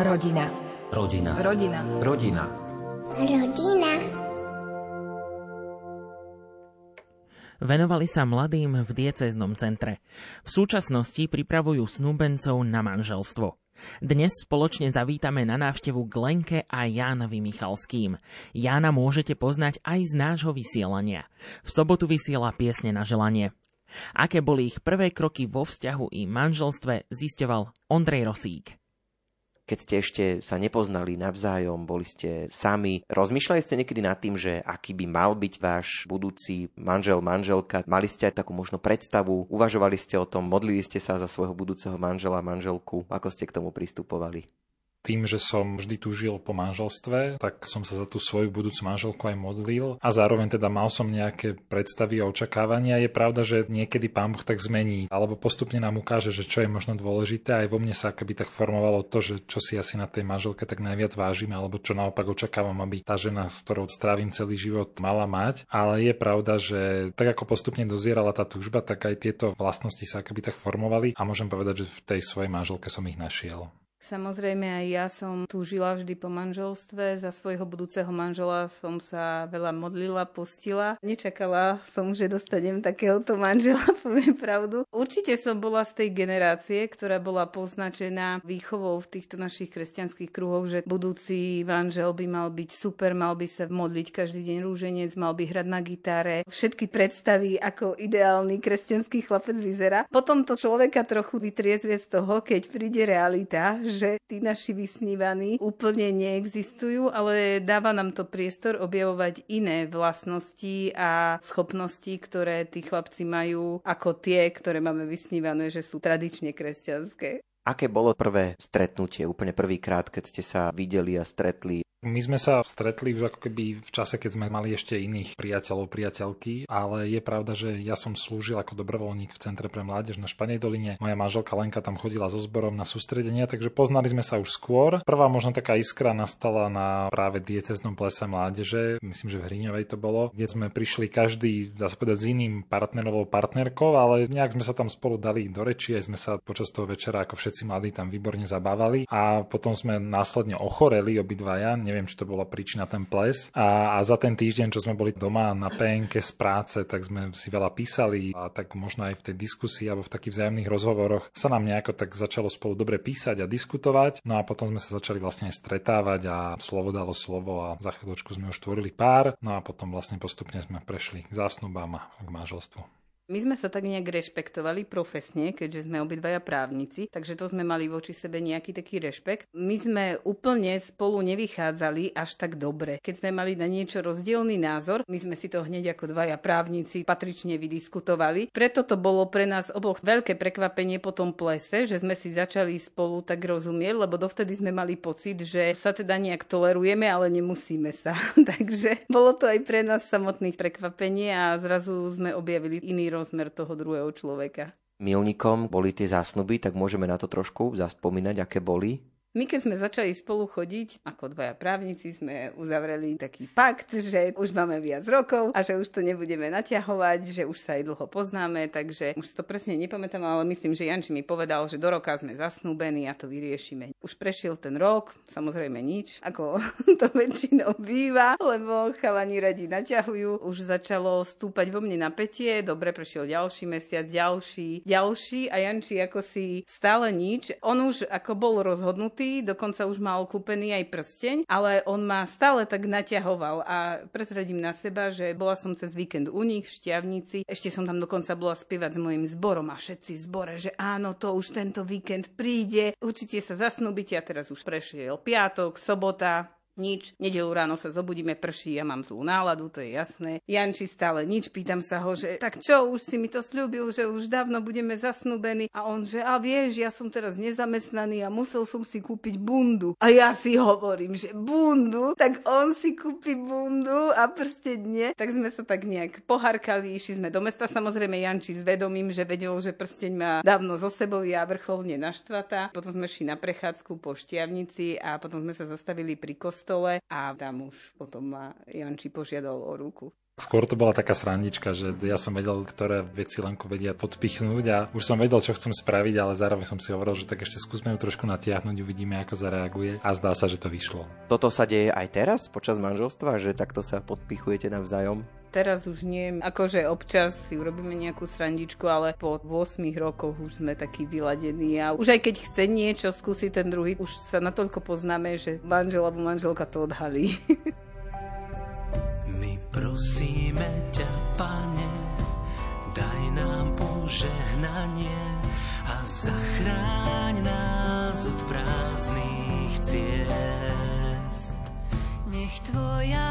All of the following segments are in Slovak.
Rodina. Rodina. Rodina. Rodina. Rodina. Venovali sa mladým v dieceznom centre. V súčasnosti pripravujú snúbencov na manželstvo. Dnes spoločne zavítame na návštevu Glenke a Jánovi Michalským. Jána môžete poznať aj z nášho vysielania. V sobotu vysiela piesne na želanie. Aké boli ich prvé kroky vo vzťahu i manželstve, zistoval Ondrej Rosík keď ste ešte sa nepoznali navzájom, boli ste sami. Rozmýšľali ste niekedy nad tým, že aký by mal byť váš budúci manžel, manželka? Mali ste aj takú možno predstavu? Uvažovali ste o tom? Modlili ste sa za svojho budúceho manžela, manželku? Ako ste k tomu pristupovali? Tým, že som vždy túžil po manželstve, tak som sa za tú svoju budúcu manželku aj modlil a zároveň teda mal som nejaké predstavy a očakávania. Je pravda, že niekedy pán Boh tak zmení alebo postupne nám ukáže, že čo je možno dôležité. Aj vo mne sa akoby tak formovalo to, že čo si asi na tej manželke tak najviac vážim alebo čo naopak očakávam, aby tá žena, s ktorou strávim celý život, mala mať. Ale je pravda, že tak ako postupne dozierala tá túžba, tak aj tieto vlastnosti sa akoby tak formovali a môžem povedať, že v tej svojej manželke som ich našiel. Samozrejme aj ja som túžila vždy po manželstve. Za svojho budúceho manžela som sa veľa modlila, postila. Nečakala som, že dostanem takéhoto manžela, poviem pravdu. Určite som bola z tej generácie, ktorá bola poznačená výchovou v týchto našich kresťanských kruhoch, že budúci manžel by mal byť super, mal by sa modliť každý deň rúženec, mal by hrať na gitare. Všetky predstavy, ako ideálny kresťanský chlapec vyzerá. Potom to človeka trochu vytriezvie z toho, keď príde realita, že tí naši vysnívaní úplne neexistujú, ale dáva nám to priestor objavovať iné vlastnosti a schopnosti, ktoré tí chlapci majú ako tie, ktoré máme vysnívané, že sú tradične kresťanské. Aké bolo prvé stretnutie, úplne prvýkrát, keď ste sa videli a stretli? My sme sa stretli už ako keby v čase, keď sme mali ešte iných priateľov, priateľky, ale je pravda, že ja som slúžil ako dobrovoľník v Centre pre mládež na Španej doline. Moja manželka Lenka tam chodila so zborom na sústredenia, takže poznali sme sa už skôr. Prvá možno taká iskra nastala na práve dieceznom plese mládeže, myslím, že v Hriňovej to bolo, kde sme prišli každý, dá sa povedať, s iným partnerovou partnerkou, ale nejak sme sa tam spolu dali do reči, aj sme sa počas toho večera ako všetci mladí tam výborne zabávali a potom sme následne ochoreli obidvaja neviem, či to bola príčina ten ples. A, a za ten týždeň, čo sme boli doma na PNK z práce, tak sme si veľa písali a tak možno aj v tej diskusii alebo v takých vzájomných rozhovoroch sa nám nejako tak začalo spolu dobre písať a diskutovať. No a potom sme sa začali vlastne stretávať a slovo dalo slovo a za chvíľočku sme už tvorili pár. No a potom vlastne postupne sme prešli k zásnubám a k manželstvu. My sme sa tak nejak rešpektovali profesne, keďže sme obidvaja právnici, takže to sme mali voči sebe nejaký taký rešpekt. My sme úplne spolu nevychádzali až tak dobre. Keď sme mali na niečo rozdielný názor, my sme si to hneď ako dvaja právnici patrične vydiskutovali. Preto to bolo pre nás oboch veľké prekvapenie po tom plese, že sme si začali spolu tak rozumieť, lebo dovtedy sme mali pocit, že sa teda nejak tolerujeme, ale nemusíme sa. takže bolo to aj pre nás samotných prekvapenie a zrazu sme objavili iný rozmer toho druhého človeka. Milníkom boli tie zásnuby, tak môžeme na to trošku zaspomínať, aké boli? My keď sme začali spolu chodiť, ako dvaja právnici, sme uzavreli taký pakt, že už máme viac rokov a že už to nebudeme naťahovať, že už sa aj dlho poznáme, takže už to presne nepamätám, ale myslím, že Janči mi povedal, že do roka sme zasnúbení a to vyriešime. Už prešiel ten rok, samozrejme nič, ako to väčšinou býva, lebo chalani radi naťahujú. Už začalo stúpať vo mne napätie, dobre, prešiel ďalší mesiac, ďalší, ďalší a Janči ako si stále nič. On už ako bol rozhodnutý, zvyknutý, dokonca už mal kúpený aj prsteň, ale on ma stále tak naťahoval a prezradím na seba, že bola som cez víkend u nich v Šťavnici, ešte som tam dokonca bola spievať s mojim zborom a všetci v zbore, že áno, to už tento víkend príde, určite sa zasnúbite a teraz už prešiel piatok, sobota, nič. Nedelu ráno sa zobudíme, prší, ja mám zlú náladu, to je jasné. Janči stále nič, pýtam sa ho, že tak čo, už si mi to slúbil, že už dávno budeme zasnúbení. A on, že a vieš, ja som teraz nezamestnaný a musel som si kúpiť bundu. A ja si hovorím, že bundu, tak on si kúpi bundu a prste dne. Tak sme sa tak nejak poharkali, išli sme do mesta, samozrejme Janči s vedomím, že vedel, že prsteň má dávno zo sebou, ja vrcholne naštvatá. Potom sme šli na prechádzku po Štiavnici a potom sme sa zastavili pri kostole stole a tam už potom ma Janči požiadal o ruku. Skôr to bola taká srandička, že ja som vedel, ktoré veci Lenku vedia podpichnúť a už som vedel, čo chcem spraviť, ale zároveň som si hovoril, že tak ešte skúsme ju trošku natiahnuť, uvidíme, ako zareaguje a zdá sa, že to vyšlo. Toto sa deje aj teraz počas manželstva, že takto sa podpichujete navzájom? Teraz už nie, akože občas si urobíme nejakú srandičku, ale po 8 rokoch už sme takí vyladení a už aj keď chce niečo skúsiť ten druhý, už sa natoľko poznáme, že manžel alebo manželka to odhalí. My prosíme ťa, pane, daj nám požehnanie a zachráň nás od prázdnych ciest. Nech tvoja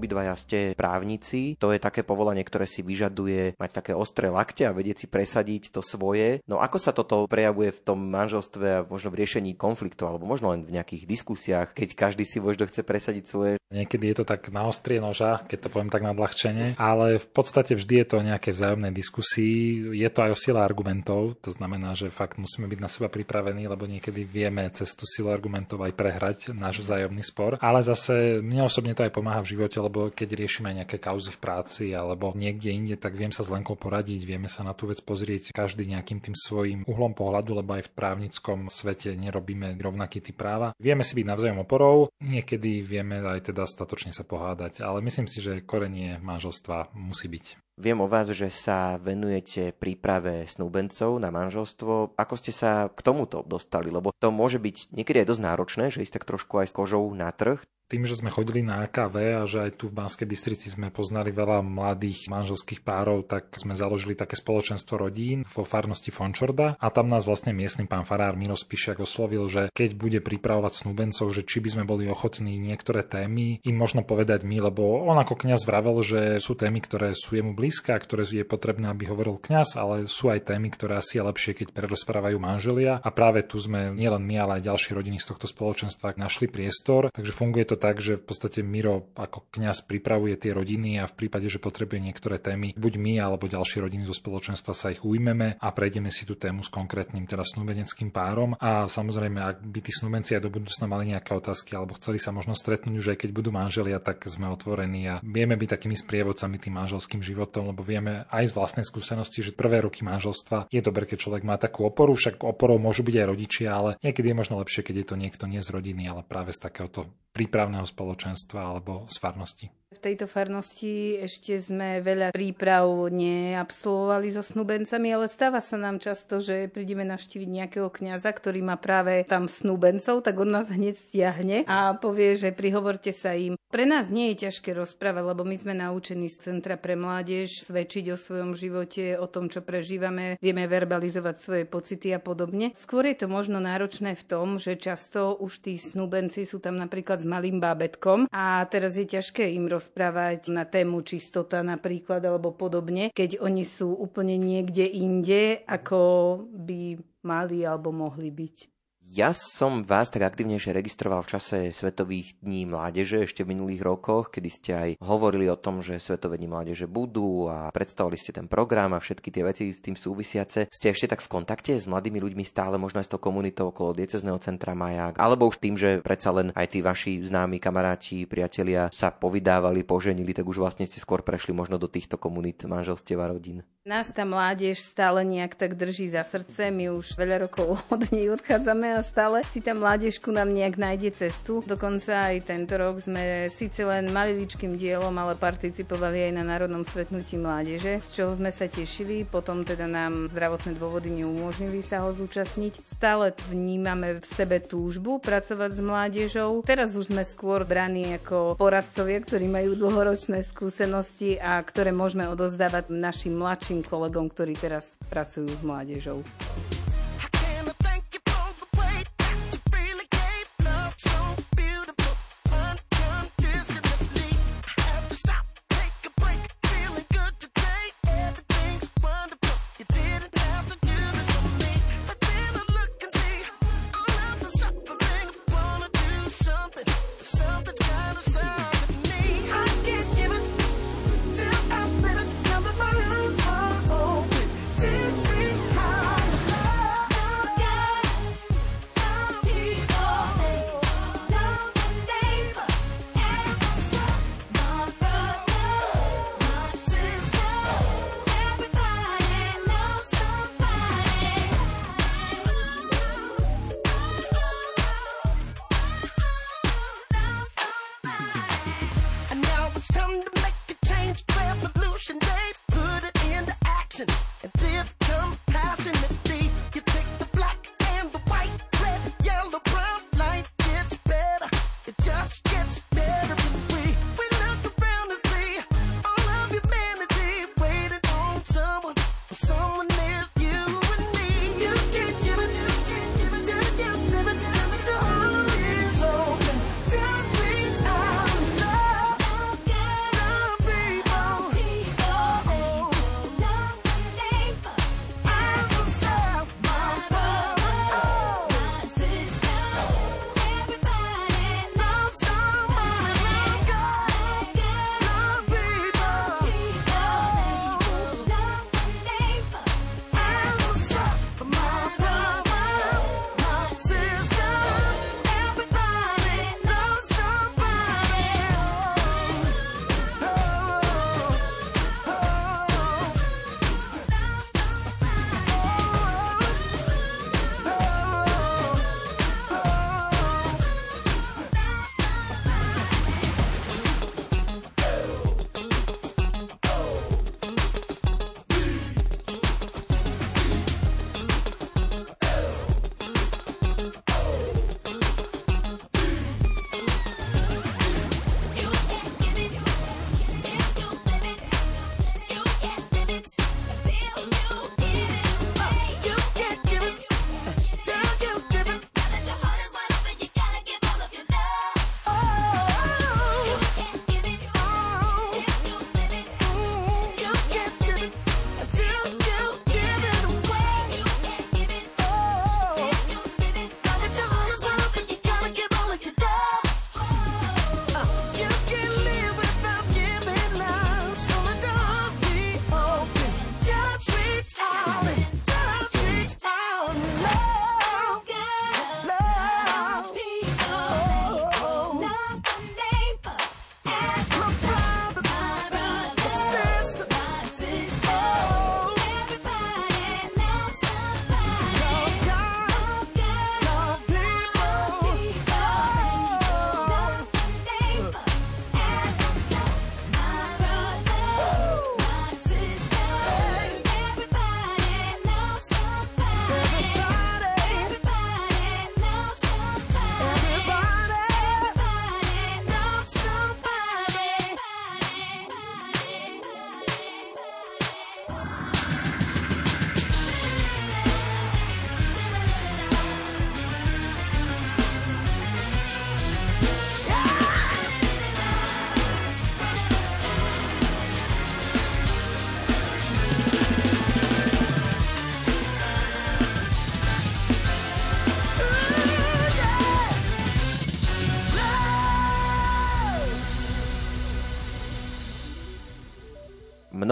Obidvaja ste právnici, to je také povolanie, ktoré si vyžaduje mať také ostré lakte a vedieť si presadiť to svoje. No ako sa toto prejavuje v tom manželstve a možno v riešení konfliktov, alebo možno len v nejakých diskusiách, keď každý si možno chce presadiť svoje? Niekedy je to tak na ostrie noža, keď to poviem tak nadľahčene, ale v podstate vždy je to o nejakej vzájomnej diskusii. Je to aj o sile argumentov, to znamená, že fakt musíme byť na seba pripravení, lebo niekedy vieme cez tú silu argumentov aj prehrať náš vzájomný spor. Ale zase mne osobne to aj pomáha v živote, keď riešime nejaké kauzy v práci alebo niekde inde, tak viem sa s Lenkou poradiť, vieme sa na tú vec pozrieť každý nejakým tým svojím uhlom pohľadu, lebo aj v právnickom svete nerobíme rovnaký typ práva. Vieme si byť navzájom oporou, niekedy vieme aj teda statočne sa pohádať, ale myslím si, že korenie manželstva musí byť. Viem o vás, že sa venujete príprave snúbencov na manželstvo. Ako ste sa k tomuto dostali? Lebo to môže byť niekedy aj dosť náročné, že ísť tak trošku aj s kožou na trh. Tým, že sme chodili na AKV a že aj tu v Banskej Bystrici sme poznali veľa mladých manželských párov, tak sme založili také spoločenstvo rodín vo farnosti Fončorda. A tam nás vlastne miestny pán farár Miro Spišiak oslovil, že keď bude pripravovať snúbencov, že či by sme boli ochotní niektoré témy im možno povedať my, lebo on ako kňaz vravel, že sú témy, ktoré sú jemu blízke a ktoré je potrebné, aby hovoril kňaz, ale sú aj témy, ktoré asi je lepšie, keď prerozprávajú manželia. A práve tu sme nielen my, ale aj ďalší rodiny z tohto spoločenstva našli priestor, takže funguje to tak, že v podstate Miro ako kňaz pripravuje tie rodiny a v prípade, že potrebuje niektoré témy, buď my alebo ďalšie rodiny zo spoločenstva sa ich ujmeme a prejdeme si tú tému s konkrétnym teda snúbeneckým párom. A samozrejme, ak by tí snúbenci aj do budúcna mali nejaké otázky alebo chceli sa možno stretnúť už aj keď budú manželia, tak sme otvorení a vieme byť takými sprievodcami tým manželským životom, lebo vieme aj z vlastnej skúsenosti, že prvé roky manželstva je dobré, keď človek má takú oporu, však oporou môžu byť aj rodičia, ale niekedy je možno lepšie, keď je to niekto nie z rodiny, ale práve z takéhoto prípravného spoločenstva alebo z farnosti. V tejto farnosti ešte sme veľa príprav neabsolvovali so snúbencami, ale stáva sa nám často, že prídeme navštíviť nejakého kňaza, ktorý má práve tam snúbencov, tak on nás hneď stiahne a povie, že prihovorte sa im. Pre nás nie je ťažké rozprávať, lebo my sme naučení z Centra pre mládež svedčiť o svojom živote, o tom, čo prežívame, vieme verbalizovať svoje pocity a podobne. Skôr je to možno náročné v tom, že často už tí snúbenci sú tam napríklad s malým bábetkom a teraz je ťažké im rozprávať na tému čistota napríklad alebo podobne, keď oni sú úplne niekde inde, ako by mali alebo mohli byť. Ja som vás tak aktivnejšie registroval v čase Svetových dní mládeže ešte v minulých rokoch, kedy ste aj hovorili o tom, že Svetové dní mládeže budú a predstavili ste ten program a všetky tie veci s tým súvisiace. Ste ešte tak v kontakte s mladými ľuďmi stále, možno aj s tou komunitou okolo diecezného centra Majak, alebo už tým, že predsa len aj tí vaši známi kamaráti, priatelia sa povydávali, poženili, tak už vlastne ste skôr prešli možno do týchto komunít manželstiev a rodín. Nás tá mládež stále nejak tak drží za srdce, my už veľa rokov od nej odchádzame a stále si tá mládežku nám nejak nájde cestu. Dokonca aj tento rok sme síce len maliličkým dielom, ale participovali aj na Národnom stretnutí mládeže, z čoho sme sa tešili. Potom teda nám zdravotné dôvody neumožnili sa ho zúčastniť. Stále vnímame v sebe túžbu pracovať s mládežou. Teraz už sme skôr braní ako poradcovia, ktorí majú dlhoročné skúsenosti a ktoré môžeme odozdávať našim mladším kolegom, ktorí teraz pracujú s mládežou.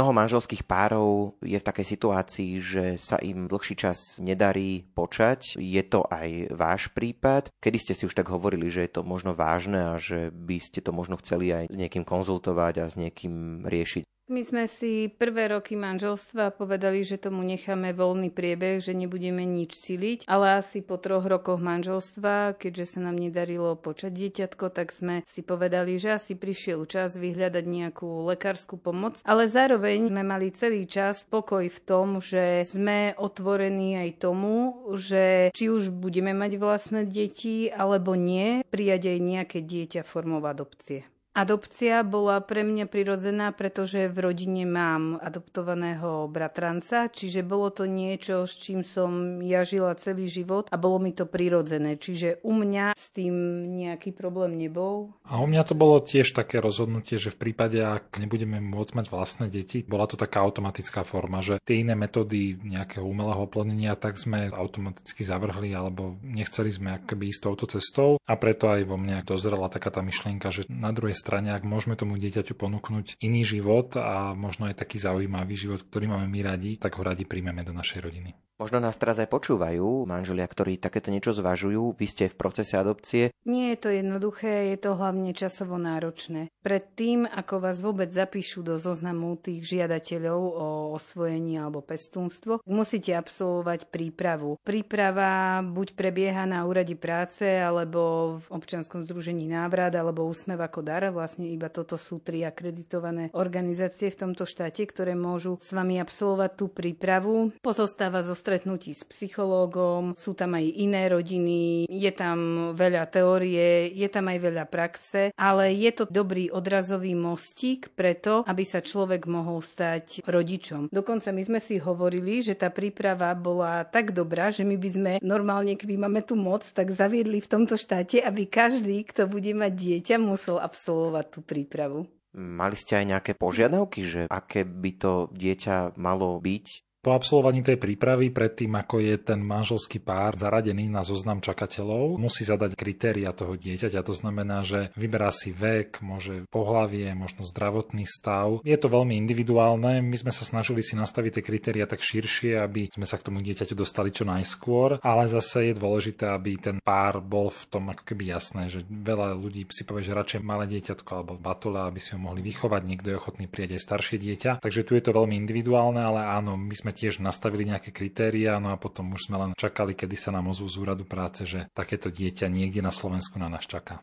Mnoho manželských párov je v takej situácii, že sa im dlhší čas nedarí počať. Je to aj váš prípad. Kedy ste si už tak hovorili, že je to možno vážne a že by ste to možno chceli aj s niekým konzultovať a s niekým riešiť? My sme si prvé roky manželstva povedali, že tomu necháme voľný priebeh, že nebudeme nič siliť, ale asi po troch rokoch manželstva, keďže sa nám nedarilo počať dieťatko, tak sme si povedali, že asi prišiel čas vyhľadať nejakú lekárskú pomoc, ale zároveň sme mali celý čas pokoj v tom, že sme otvorení aj tomu, že či už budeme mať vlastné deti alebo nie, prijať aj nejaké dieťa formou adopcie. Adopcia bola pre mňa prirodzená, pretože v rodine mám adoptovaného bratranca, čiže bolo to niečo, s čím som ja žila celý život a bolo mi to prirodzené. Čiže u mňa s tým nejaký problém nebol. A u mňa to bolo tiež také rozhodnutie, že v prípade, ak nebudeme môcť mať vlastné deti, bola to taká automatická forma, že tie iné metódy nejakého umelého oplodnenia, tak sme automaticky zavrhli alebo nechceli sme akoby ísť touto cestou a preto aj vo mne dozrela taká tá myšlienka, že na druhej strane, ak môžeme tomu dieťaťu ponúknuť iný život a možno aj taký zaujímavý život, ktorý máme my radi, tak ho radi príjmeme do našej rodiny. Možno nás teraz aj počúvajú manželia, ktorí takéto niečo zvažujú. Vy ste v procese adopcie. Nie je to jednoduché, je to hlavne časovo náročné. Pred tým, ako vás vôbec zapíšu do zoznamu tých žiadateľov o osvojenie alebo pestúnstvo, musíte absolvovať prípravu. Príprava buď prebieha na úrade práce, alebo v občianskom združení návrat, alebo úsmev ako dar. Vlastne iba toto sú tri akreditované organizácie v tomto štáte, ktoré môžu s vami absolvovať tú prípravu. Pozostáva zo stretnutí s psychológom, sú tam aj iné rodiny, je tam veľa teórie, je tam aj veľa praxe, ale je to dobrý odrazový mostík preto, aby sa človek mohol stať rodičom. Dokonca my sme si hovorili, že tá príprava bola tak dobrá, že my by sme normálne, keby máme tu moc, tak zaviedli v tomto štáte, aby každý, kto bude mať dieťa, musel absolvovať tú prípravu. Mali ste aj nejaké požiadavky, že aké by to dieťa malo byť? Po absolvovaní tej prípravy, predtým ako je ten manželský pár zaradený na zoznam čakateľov, musí zadať kritéria toho dieťaťa. To znamená, že vyberá si vek, môže pohlavie, možno zdravotný stav. Je to veľmi individuálne. My sme sa snažili si nastaviť tie kritéria tak širšie, aby sme sa k tomu dieťaťu dostali čo najskôr, ale zase je dôležité, aby ten pár bol v tom ako keby jasné, že veľa ľudí si povie, že radšej malé dieťatko alebo batola, aby si ho mohli vychovať, niekto je ochotný prijať aj staršie dieťa. Takže tu je to veľmi individuálne, ale áno, my sme tiež nastavili nejaké kritéria, no a potom už sme len čakali, kedy sa nám ozvú z úradu práce, že takéto dieťa niekde na Slovensku na nás čaká.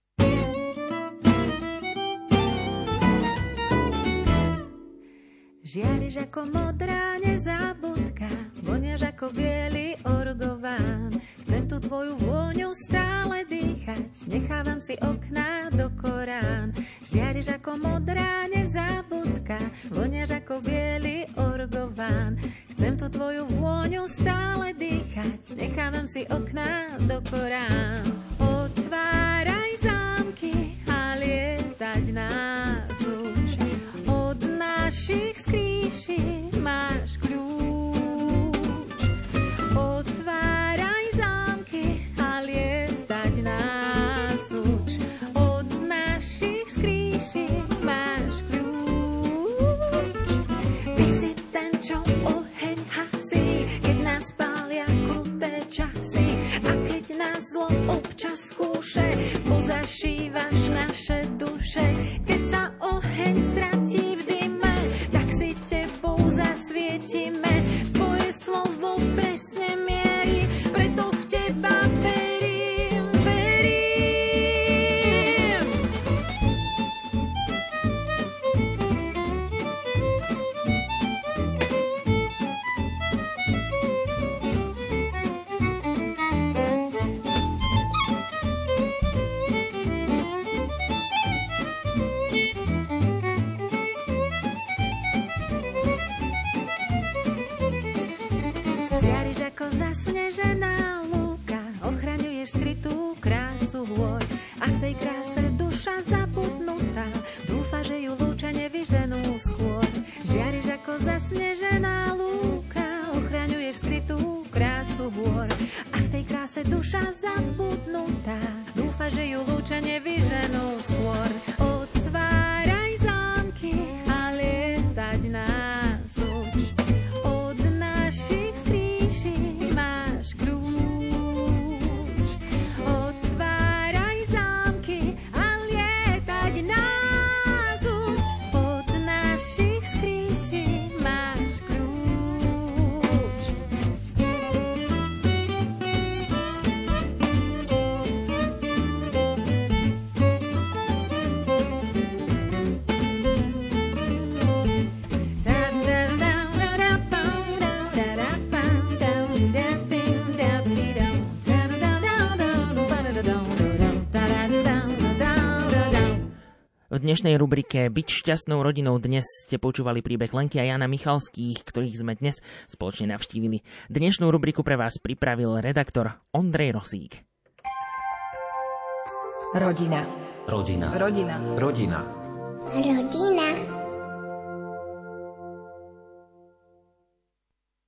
Žiariš ako modrá nezábudka, voniaš ako biely orgován. Chcem tu tvoju vôňu stále dýchať, nechávam si okná do Korán. Žiariš ako modrá nezábudka, voniaš ako biely orgován. Chcem tu tvoju vôňu stále dýchať, nechávam si okná do Korán. Otváraj Tej kráse duša zabudnutá, dúfa, že ju lúče nevyženú skôr. Žiariš ako zasnežená lúka, ochraňuješ skrytú krásu hôr. A v tej kráse duša zabudnutá, dúfa, že ju lúče nevyženú skôr. Dnešnej rubrike Byť šťastnou rodinou dnes ste počúvali príbeh Lenky a Jana Michalských, ktorých sme dnes spoločne navštívili. Dnešnú rubriku pre vás pripravil redaktor Ondrej Rosík. Rodina. Rodina. Rodina. Rodina. Rodina.